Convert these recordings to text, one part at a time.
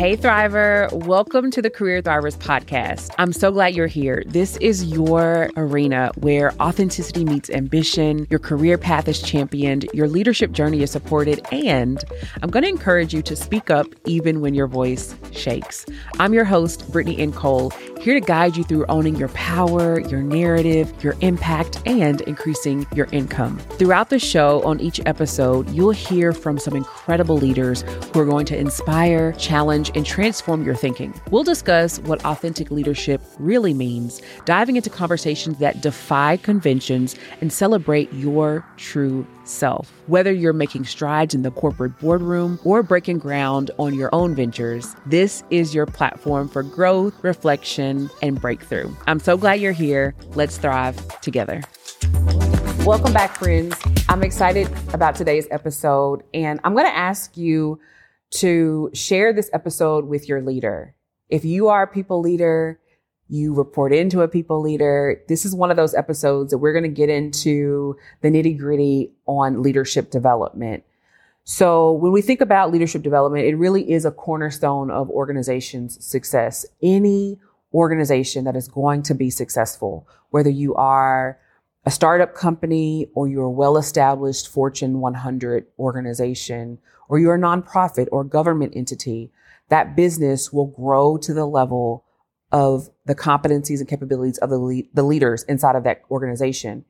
Hey, Thriver. Welcome to the Career Thrivers podcast. I'm so glad you're here. This is your arena where authenticity meets ambition, your career path is championed, your leadership journey is supported, and I'm going to encourage you to speak up even when your voice shakes. I'm your host, Brittany N. Cole, here to guide you through owning your power, your narrative, your impact, and increasing your income. Throughout the show, on each episode, you'll hear from some incredible leaders who are going to inspire, challenge, and transform your thinking. We'll discuss what authentic leadership really means, diving into conversations that defy conventions and celebrate your true self. Whether you're making strides in the corporate boardroom or breaking ground on your own ventures, this is your platform for growth, reflection, and breakthrough. I'm so glad you're here. Let's thrive together. Welcome back, friends. I'm excited about today's episode, and I'm going to ask you to share this episode with your leader. If you are a people leader, you report into a people leader. This is one of those episodes that we're going to get into the nitty gritty on leadership development. So when we think about leadership development, it really is a cornerstone of organization's success. Any organization that is going to be successful, whether you are a startup company or you're a well-established Fortune 100 organization or you're a nonprofit or government entity, that business will grow to the level of the competencies and capabilities of the, le- the leaders inside of that organization.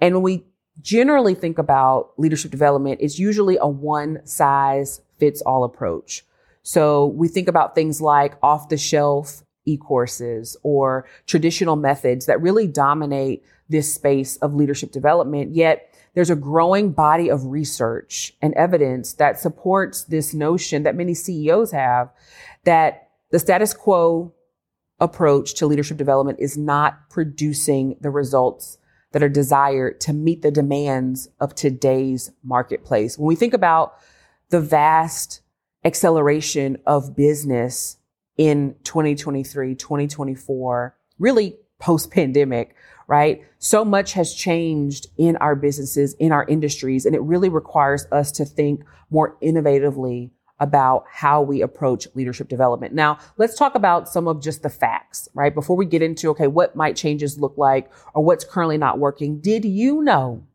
And when we generally think about leadership development, it's usually a one size fits all approach. So we think about things like off the shelf e-courses or traditional methods that really dominate this space of leadership development. Yet there's a growing body of research and evidence that supports this notion that many CEOs have that the status quo approach to leadership development is not producing the results that are desired to meet the demands of today's marketplace. When we think about the vast acceleration of business in 2023, 2024, really post pandemic, right? So much has changed in our businesses, in our industries, and it really requires us to think more innovatively about how we approach leadership development. Now, let's talk about some of just the facts, right? Before we get into, okay, what might changes look like or what's currently not working. Did you know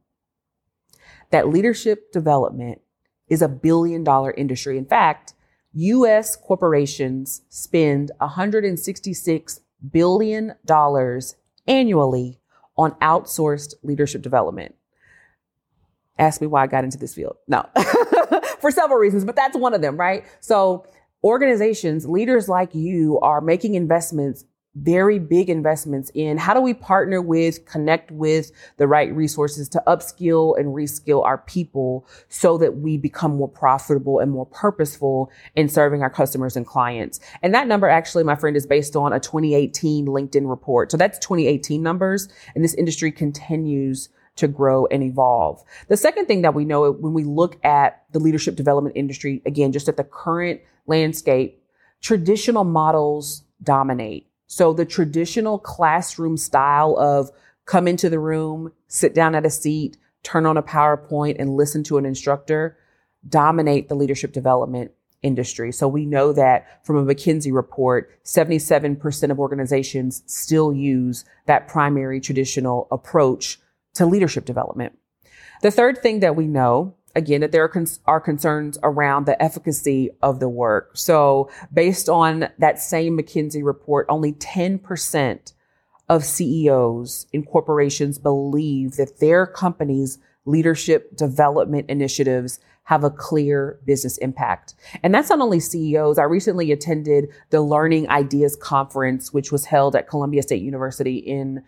that leadership development is a billion dollar industry? In fact, US corporations spend 166 billion dollars annually on outsourced leadership development. Ask me why I got into this field. No, for several reasons, but that's one of them, right? So organizations, leaders like you are making investments very big investments in how do we partner with, connect with the right resources to upskill and reskill our people so that we become more profitable and more purposeful in serving our customers and clients. And that number actually, my friend, is based on a 2018 LinkedIn report. So that's 2018 numbers and this industry continues to grow and evolve. The second thing that we know when we look at the leadership development industry, again, just at the current landscape, traditional models dominate. So the traditional classroom style of come into the room, sit down at a seat, turn on a PowerPoint and listen to an instructor dominate the leadership development industry. So we know that from a McKinsey report, 77% of organizations still use that primary traditional approach to leadership development. The third thing that we know again, that there are, cons- are, concerns around the efficacy of the work. So based on that same McKinsey report, only 10% of CEOs in corporations believe that their company's leadership development initiatives have a clear business impact. And that's not only CEOs. I recently attended the Learning Ideas Conference, which was held at Columbia State University in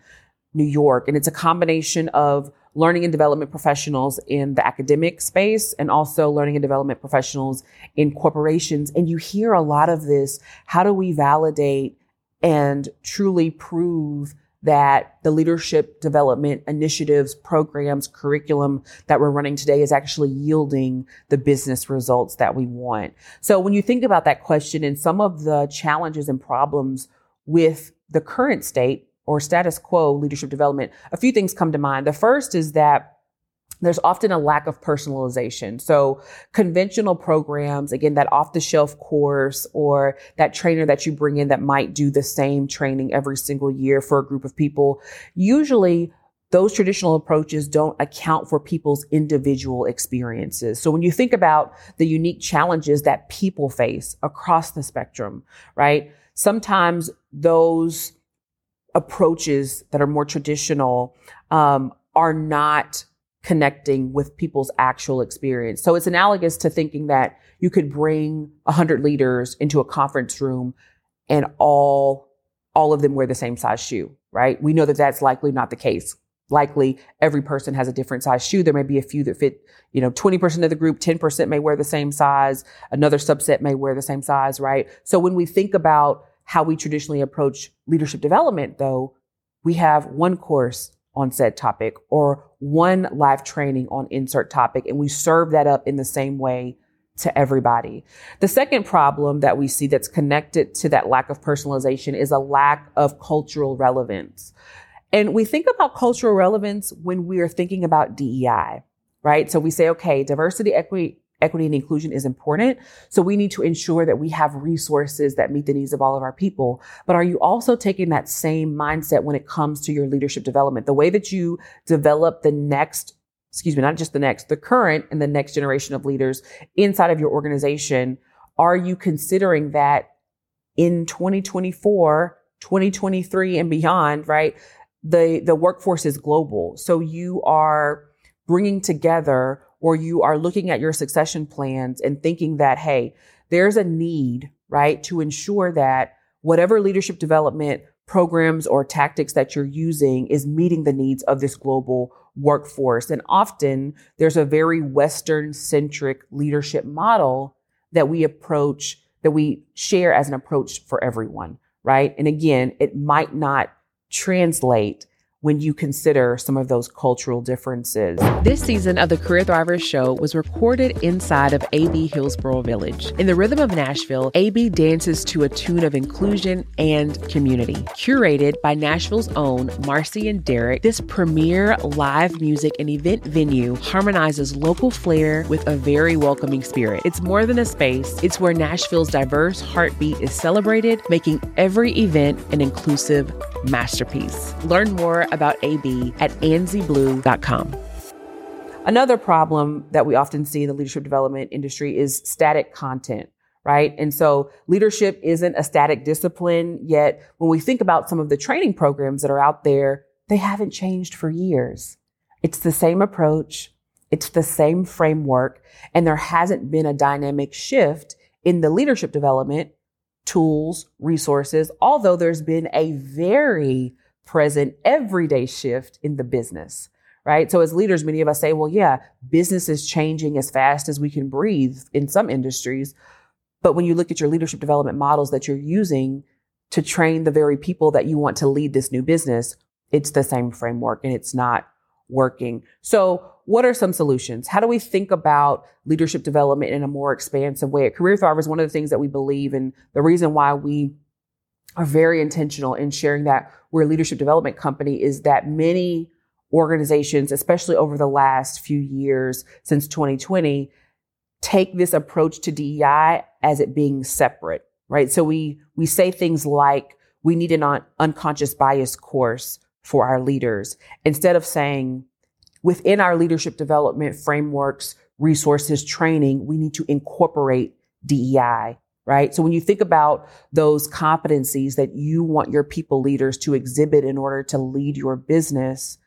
New York. And it's a combination of learning and development professionals in the academic space and also learning and development professionals in corporations. And you hear a lot of this. How do we validate and truly prove that the leadership development initiatives, programs, curriculum that we're running today is actually yielding the business results that we want. So when you think about that question and some of the challenges and problems with the current state or status quo leadership development, a few things come to mind. The first is that there's often a lack of personalization. So conventional programs, again, that off the shelf course or that trainer that you bring in that might do the same training every single year for a group of people, usually those traditional approaches don't account for people's individual experiences. So when you think about the unique challenges that people face across the spectrum, right? Sometimes those approaches that are more traditional um, are not connecting with people's actual experience. So it's analogous to thinking that you could bring 100 leaders into a conference room and all all of them wear the same size shoe, right? We know that that's likely not the case. Likely every person has a different size shoe. There may be a few that fit, you know, 20% of the group, 10% may wear the same size, another subset may wear the same size, right? So when we think about how we traditionally approach leadership development though, we have one course on said topic or one live training on insert topic and we serve that up in the same way to everybody. The second problem that we see that's connected to that lack of personalization is a lack of cultural relevance. And we think about cultural relevance when we are thinking about DEI, right? So we say, okay, diversity, equity, equity and inclusion is important. So we need to ensure that we have resources that meet the needs of all of our people. But are you also taking that same mindset when it comes to your leadership development? The way that you develop the next, excuse me, not just the next, the current and the next generation of leaders inside of your organization. Are you considering that in 2024, 2023 and beyond, right? The, the workforce is global. So you are bringing together or you are looking at your succession plans and thinking that, hey, there's a need, right, to ensure that whatever leadership development programs or tactics that you're using is meeting the needs of this global workforce. And often there's a very Western centric leadership model that we approach, that we share as an approach for everyone, right? And again, it might not translate when you consider some of those cultural differences. This season of the Career Thrivers show was recorded inside of AB Hillsboro Village. In the rhythm of Nashville, AB dances to a tune of inclusion and community. Curated by Nashville's own Marcy and Derek, this premier live music and event venue harmonizes local flair with a very welcoming spirit. It's more than a space, it's where Nashville's diverse heartbeat is celebrated, making every event an inclusive masterpiece. Learn more about AB at anzieblue.com. Another problem that we often see in the leadership development industry is static content, right? And so leadership isn't a static discipline, yet when we think about some of the training programs that are out there, they haven't changed for years. It's the same approach. It's the same framework. And there hasn't been a dynamic shift in the leadership development tools, resources, although there's been a very present everyday shift in the business, right? So as leaders, many of us say, well, yeah, business is changing as fast as we can breathe in some industries. But when you look at your leadership development models that you're using to train the very people that you want to lead this new business, it's the same framework and it's not working. So what are some solutions? How do we think about leadership development in a more expansive way? At Career Thrivers, one of the things that we believe and the reason why we are very intentional in sharing that we're a leadership development company is that many organizations, especially over the last few years since 2020, take this approach to DEI as it being separate, right? So we, we say things like, we need an un- unconscious bias course for our leaders instead of saying within our leadership development frameworks, resources, training, we need to incorporate DEI right? So when you think about those competencies that you want your people leaders to exhibit in order to lead your business,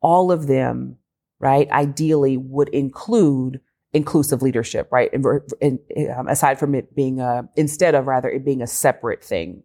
all of them, right, ideally would include inclusive leadership, right? And, and um, aside from it being a, instead of rather it being a separate thing,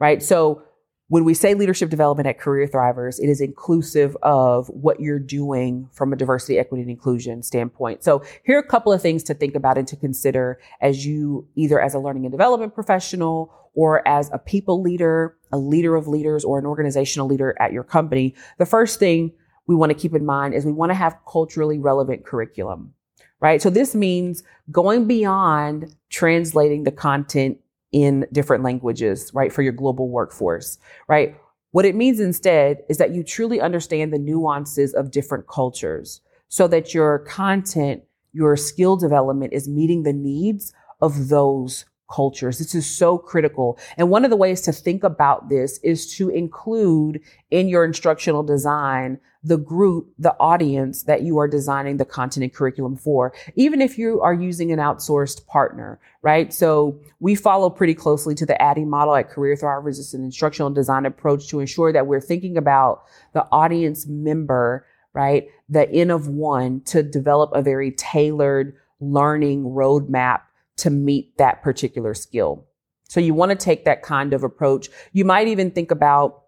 right? So when we say leadership development at Career Thrivers, it is inclusive of what you're doing from a diversity, equity, and inclusion standpoint. So here are a couple of things to think about and to consider as you either as a learning and development professional or as a people leader, a leader of leaders, or an organizational leader at your company. The first thing we want to keep in mind is we want to have culturally relevant curriculum, right? So this means going beyond translating the content in different languages, right? For your global workforce, right? What it means instead is that you truly understand the nuances of different cultures. so that your content, your skill development is meeting the needs of those cultures. This is so critical. And one of the ways to think about this is to include in your instructional design the group, the audience that you are designing the content and curriculum for, even if you are using an outsourced partner, right? So we follow pretty closely to the ADDIE model at Career Thrivers. It's an instructional design approach to ensure that we're thinking about the audience member, right? The N of one to develop a very tailored learning roadmap to meet that particular skill. So you want to take that kind of approach. You might even think about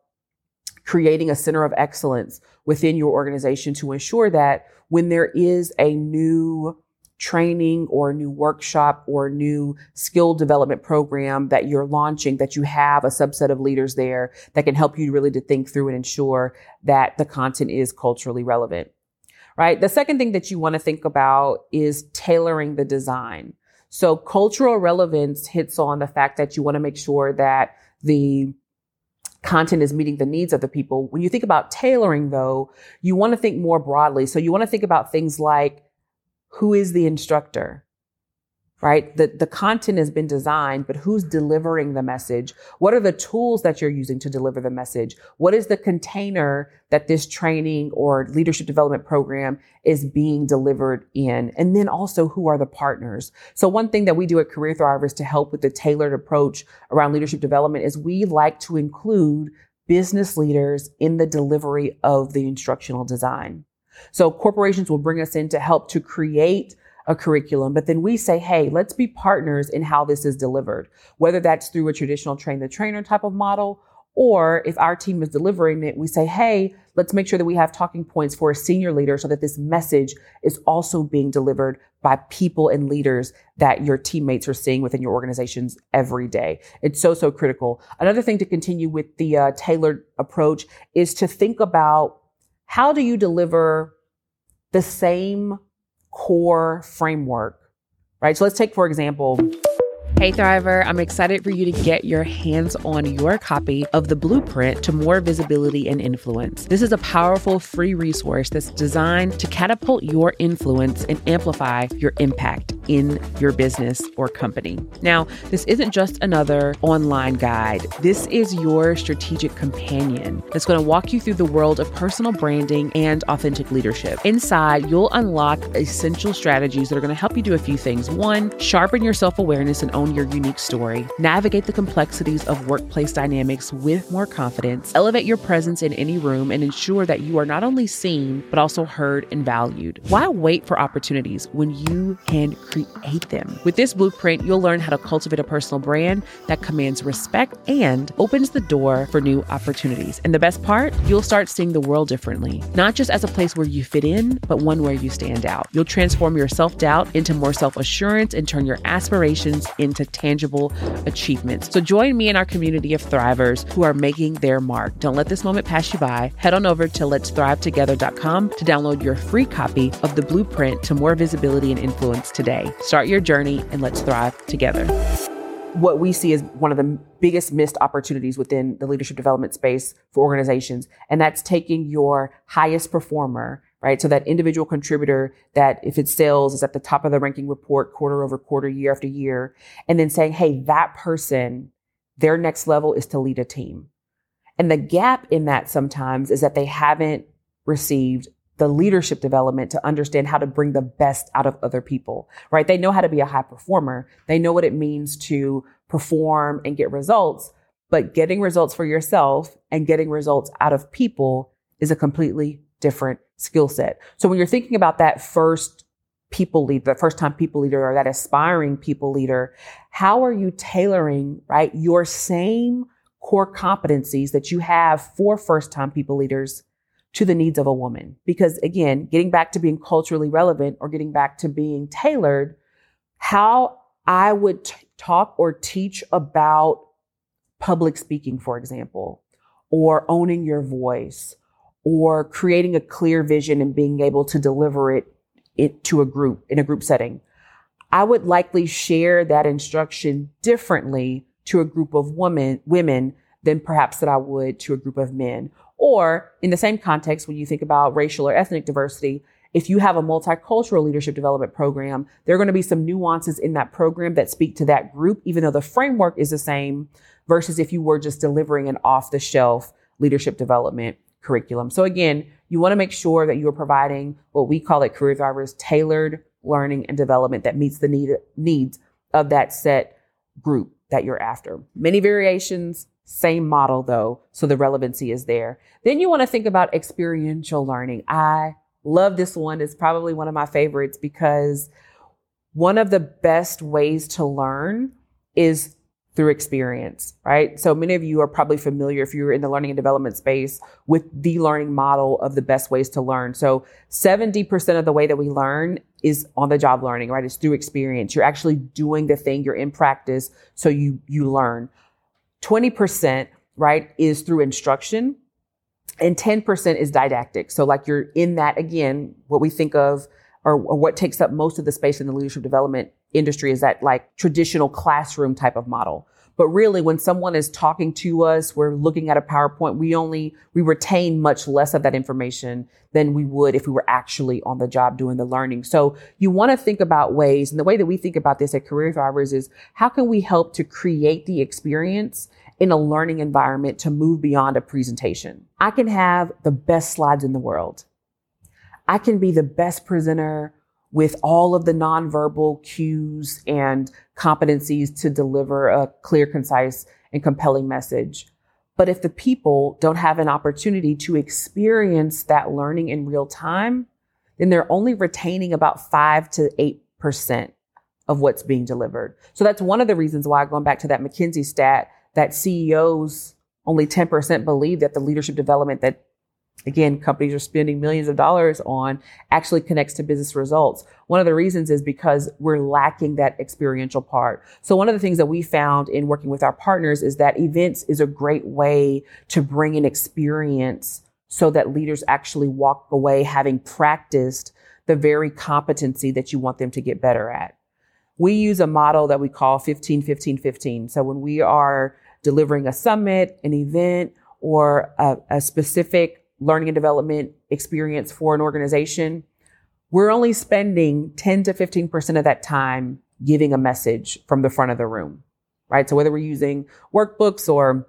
creating a center of excellence within your organization to ensure that when there is a new training or new workshop or new skill development program that you're launching that you have a subset of leaders there that can help you really to think through and ensure that the content is culturally relevant right the second thing that you want to think about is tailoring the design so cultural relevance hits on the fact that you want to make sure that the content is meeting the needs of the people. When you think about tailoring though, you want to think more broadly. So you want to think about things like who is the instructor? Right? The, the content has been designed, but who's delivering the message? What are the tools that you're using to deliver the message? What is the container that this training or leadership development program is being delivered in? And then also, who are the partners? So one thing that we do at Career Thrivers to help with the tailored approach around leadership development is we like to include business leaders in the delivery of the instructional design. So corporations will bring us in to help to create a curriculum, but then we say, hey, let's be partners in how this is delivered, whether that's through a traditional train the trainer type of model, or if our team is delivering it, we say, hey, let's make sure that we have talking points for a senior leader so that this message is also being delivered by people and leaders that your teammates are seeing within your organizations every day. It's so, so critical. Another thing to continue with the uh, tailored approach is to think about how do you deliver the same core framework, right? So let's take, for example, Hey Thriver, I'm excited for you to get your hands on your copy of the blueprint to more visibility and influence. This is a powerful free resource that's designed to catapult your influence and amplify your impact in your business or company. Now, this isn't just another online guide. This is your strategic companion that's going to walk you through the world of personal branding and authentic leadership. Inside, you'll unlock essential strategies that are going to help you do a few things. One, sharpen your self awareness and own your unique story, navigate the complexities of workplace dynamics with more confidence, elevate your presence in any room, and ensure that you are not only seen, but also heard and valued. Why wait for opportunities when you can create them? With this blueprint, you'll learn how to cultivate a personal brand that commands respect and opens the door for new opportunities. And the best part, you'll start seeing the world differently, not just as a place where you fit in, but one where you stand out. You'll transform your self doubt into more self assurance and turn your aspirations into into tangible achievements. So join me in our community of thrivers who are making their mark. Don't let this moment pass you by. Head on over to letsThriveTogether.com to download your free copy of the blueprint to more visibility and influence today. Start your journey and let's thrive together what we see is one of the biggest missed opportunities within the leadership development space for organizations. And that's taking your highest performer, right? So that individual contributor that if it's sales is at the top of the ranking report quarter over quarter, year after year, and then saying, Hey, that person, their next level is to lead a team. And the gap in that sometimes is that they haven't received the leadership development to understand how to bring the best out of other people, right? They know how to be a high performer. They know what it means to perform and get results, but getting results for yourself and getting results out of people is a completely different skill set. So when you're thinking about that first people leader, the first time people leader or that aspiring people leader, how are you tailoring, right, your same core competencies that you have for first time people leaders to the needs of a woman. Because again, getting back to being culturally relevant or getting back to being tailored, how I would t- talk or teach about public speaking, for example, or owning your voice, or creating a clear vision and being able to deliver it, it to a group in a group setting. I would likely share that instruction differently to a group of women, women than perhaps that I would to a group of men or in the same context, when you think about racial or ethnic diversity, If you have a multicultural leadership development program, there are going to be some nuances in that program that speak to that group, even though the framework is the same versus if you were just delivering an off the shelf leadership development curriculum. So again, you want to make sure that you are providing what we call at Career Thrivers tailored learning and development that meets the need, needs of that set group that you're after. Many variations, same model though, so the relevancy is there. Then you want to think about experiential learning. I love this one. It's probably one of my favorites because one of the best ways to learn is through experience, right? So many of you are probably familiar if you're in the learning and development space with the learning model of the best ways to learn. So 70% of the way that we learn is on the job learning, right? It's through experience. You're actually doing the thing, you're in practice, so you you learn. 20%, right, is through instruction and 10% is didactic. So like you're in that again, what we think of or, or what takes up most of the space in the leadership development industry is that like traditional classroom type of model. But really, when someone is talking to us, we're looking at a PowerPoint, we only, we retain much less of that information than we would if we were actually on the job doing the learning. So you want to think about ways, and the way that we think about this at Career Thrivers is how can we help to create the experience in a learning environment to move beyond a presentation? I can have the best slides in the world. I can be the best presenter with all of the nonverbal cues and competencies to deliver a clear, concise, and compelling message. But if the people don't have an opportunity to experience that learning in real time, then they're only retaining about five to eight percent of what's being delivered. So that's one of the reasons why going back to that McKinsey stat that CEOs only 10% believe that the leadership development that again, companies are spending millions of dollars on actually connects to business results. One of the reasons is because we're lacking that experiential part. So one of the things that we found in working with our partners is that events is a great way to bring an experience so that leaders actually walk away having practiced the very competency that you want them to get better at. We use a model that we call 15, 15, 15. So when we are delivering a summit, an event, or a, a specific learning and development experience for an organization, we're only spending 10 to 15% of that time giving a message from the front of the room, right? So whether we're using workbooks or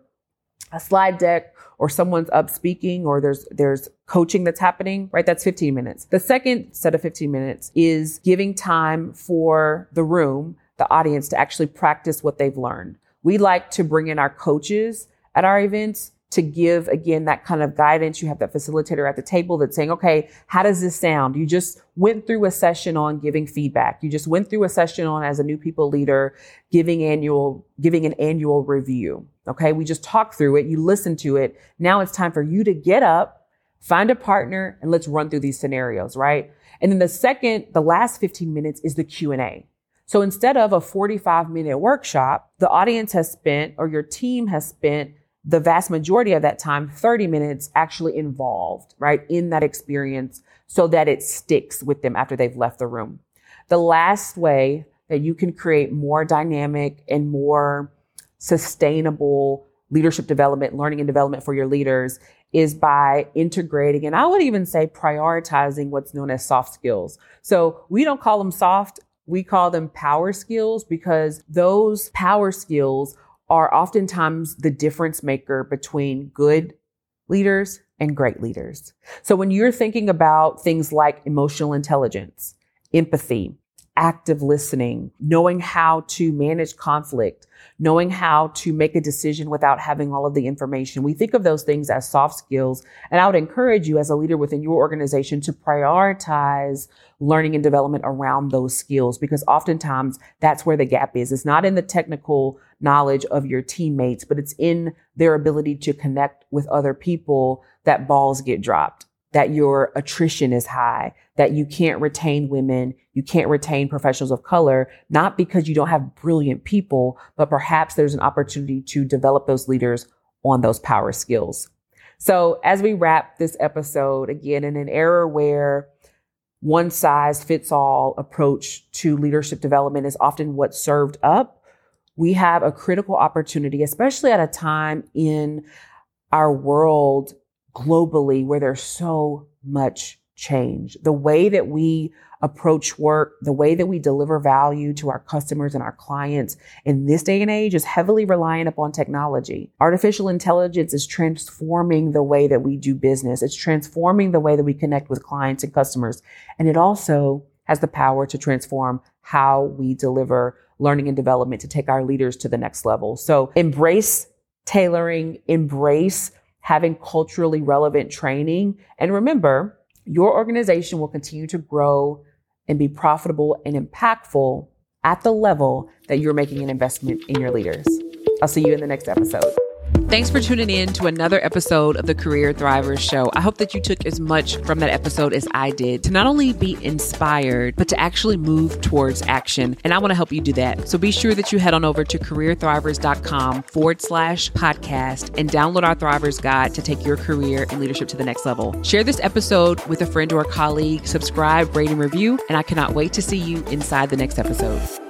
a slide deck or someone's up speaking or there's there's coaching that's happening, right? That's 15 minutes. The second set of 15 minutes is giving time for the room, the audience to actually practice what they've learned. We like to bring in our coaches at our events to give again that kind of guidance. You have that facilitator at the table that's saying, okay, how does this sound? You just went through a session on giving feedback. You just went through a session on as a new people leader, giving annual, giving an annual review. Okay. We just talked through it. You listened to it. Now it's time for you to get up, find a partner and let's run through these scenarios. Right. And then the second, the last 15 minutes is the Q and A. So instead of a 45 minute workshop, the audience has spent or your team has spent the vast majority of that time, 30 minutes actually involved, right, in that experience so that it sticks with them after they've left the room. The last way that you can create more dynamic and more sustainable leadership development, learning and development for your leaders is by integrating, and I would even say prioritizing what's known as soft skills. So we don't call them soft. We call them power skills because those power skills are oftentimes the difference maker between good leaders and great leaders. So when you're thinking about things like emotional intelligence, empathy, active listening, knowing how to manage conflict, knowing how to make a decision without having all of the information. We think of those things as soft skills. And I would encourage you as a leader within your organization to prioritize learning and development around those skills because oftentimes that's where the gap is. It's not in the technical knowledge of your teammates, but it's in their ability to connect with other people that balls get dropped that your attrition is high, that you can't retain women, you can't retain professionals of color, not because you don't have brilliant people, but perhaps there's an opportunity to develop those leaders on those power skills. So as we wrap this episode, again, in an era where one size fits all approach to leadership development is often what's served up, we have a critical opportunity, especially at a time in our world globally where there's so much change. The way that we approach work, the way that we deliver value to our customers and our clients in this day and age is heavily reliant upon technology. Artificial intelligence is transforming the way that we do business. It's transforming the way that we connect with clients and customers. And it also has the power to transform how we deliver learning and development to take our leaders to the next level. So embrace tailoring, embrace having culturally relevant training. And remember, your organization will continue to grow and be profitable and impactful at the level that you're making an investment in your leaders. I'll see you in the next episode. Thanks for tuning in to another episode of the Career Thrivers Show. I hope that you took as much from that episode as I did to not only be inspired, but to actually move towards action. And I want to help you do that. So be sure that you head on over to careerthrivers.com forward slash podcast and download our Thrivers Guide to take your career and leadership to the next level. Share this episode with a friend or a colleague, subscribe, rate, and review. And I cannot wait to see you inside the next episode.